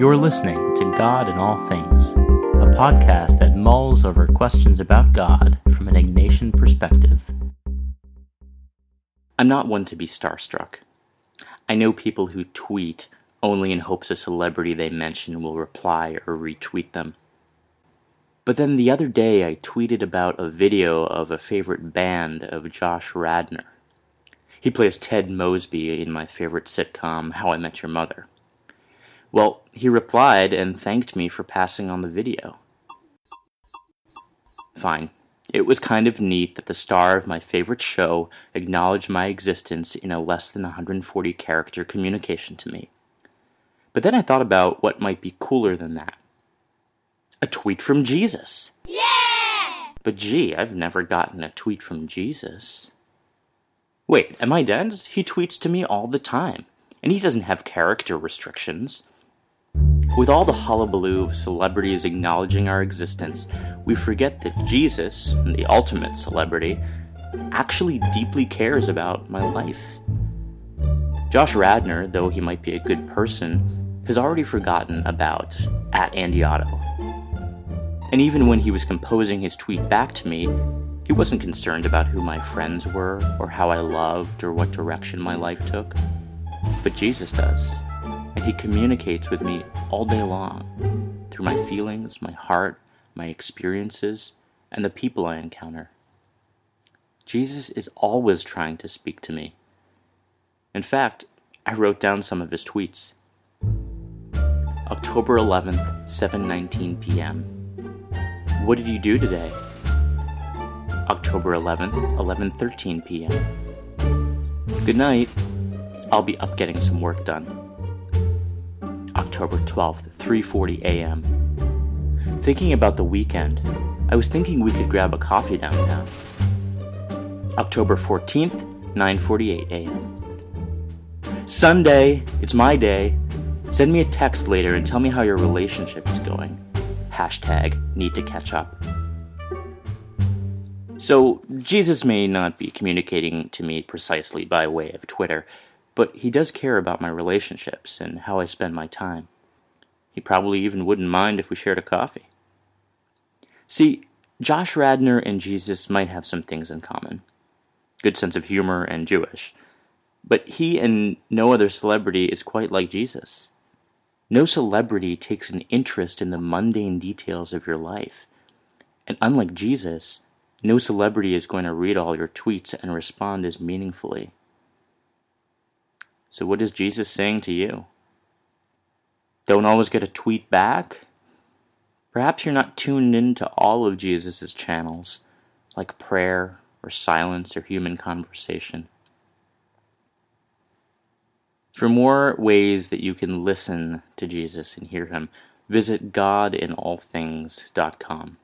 You're listening to God in All Things, a podcast that mulls over questions about God from an Ignatian perspective. I'm not one to be starstruck. I know people who tweet only in hopes a celebrity they mention will reply or retweet them. But then the other day I tweeted about a video of a favorite band of Josh Radnor. He plays Ted Mosby in my favorite sitcom, How I Met Your Mother. Well, he replied and thanked me for passing on the video. Fine. It was kind of neat that the star of my favorite show acknowledged my existence in a less than 140 character communication to me. But then I thought about what might be cooler than that. A tweet from Jesus. Yeah! But gee, I've never gotten a tweet from Jesus. Wait, am I dead? He tweets to me all the time, and he doesn't have character restrictions. With all the hullabaloo of celebrities acknowledging our existence, we forget that Jesus, the ultimate celebrity, actually deeply cares about my life. Josh Radnor, though he might be a good person, has already forgotten about at Andy Otto. And even when he was composing his tweet back to me, he wasn't concerned about who my friends were, or how I loved, or what direction my life took. But Jesus does and He communicates with me all day long through my feelings, my heart, my experiences, and the people I encounter. Jesus is always trying to speak to me. In fact, I wrote down some of his tweets. October 11th, 7:19 p.m. What did you do today? October 11th, 11:13 p.m. Good night. I'll be up getting some work done. October 12th, 3:40 a.m. Thinking about the weekend, I was thinking we could grab a coffee downtown. October 14th, 9:48 a.m. Sunday, it's my day. Send me a text later and tell me how your relationship is going. Hashtag need to catch up. So, Jesus may not be communicating to me precisely by way of Twitter, but he does care about my relationships and how I spend my time. He probably even wouldn't mind if we shared a coffee. See, Josh Radnor and Jesus might have some things in common good sense of humor and Jewish. But he and no other celebrity is quite like Jesus. No celebrity takes an interest in the mundane details of your life. And unlike Jesus, no celebrity is going to read all your tweets and respond as meaningfully. So, what is Jesus saying to you? Don't always get a tweet back? Perhaps you're not tuned into all of Jesus' channels, like prayer or silence or human conversation. For more ways that you can listen to Jesus and hear him, visit godinallthings.com.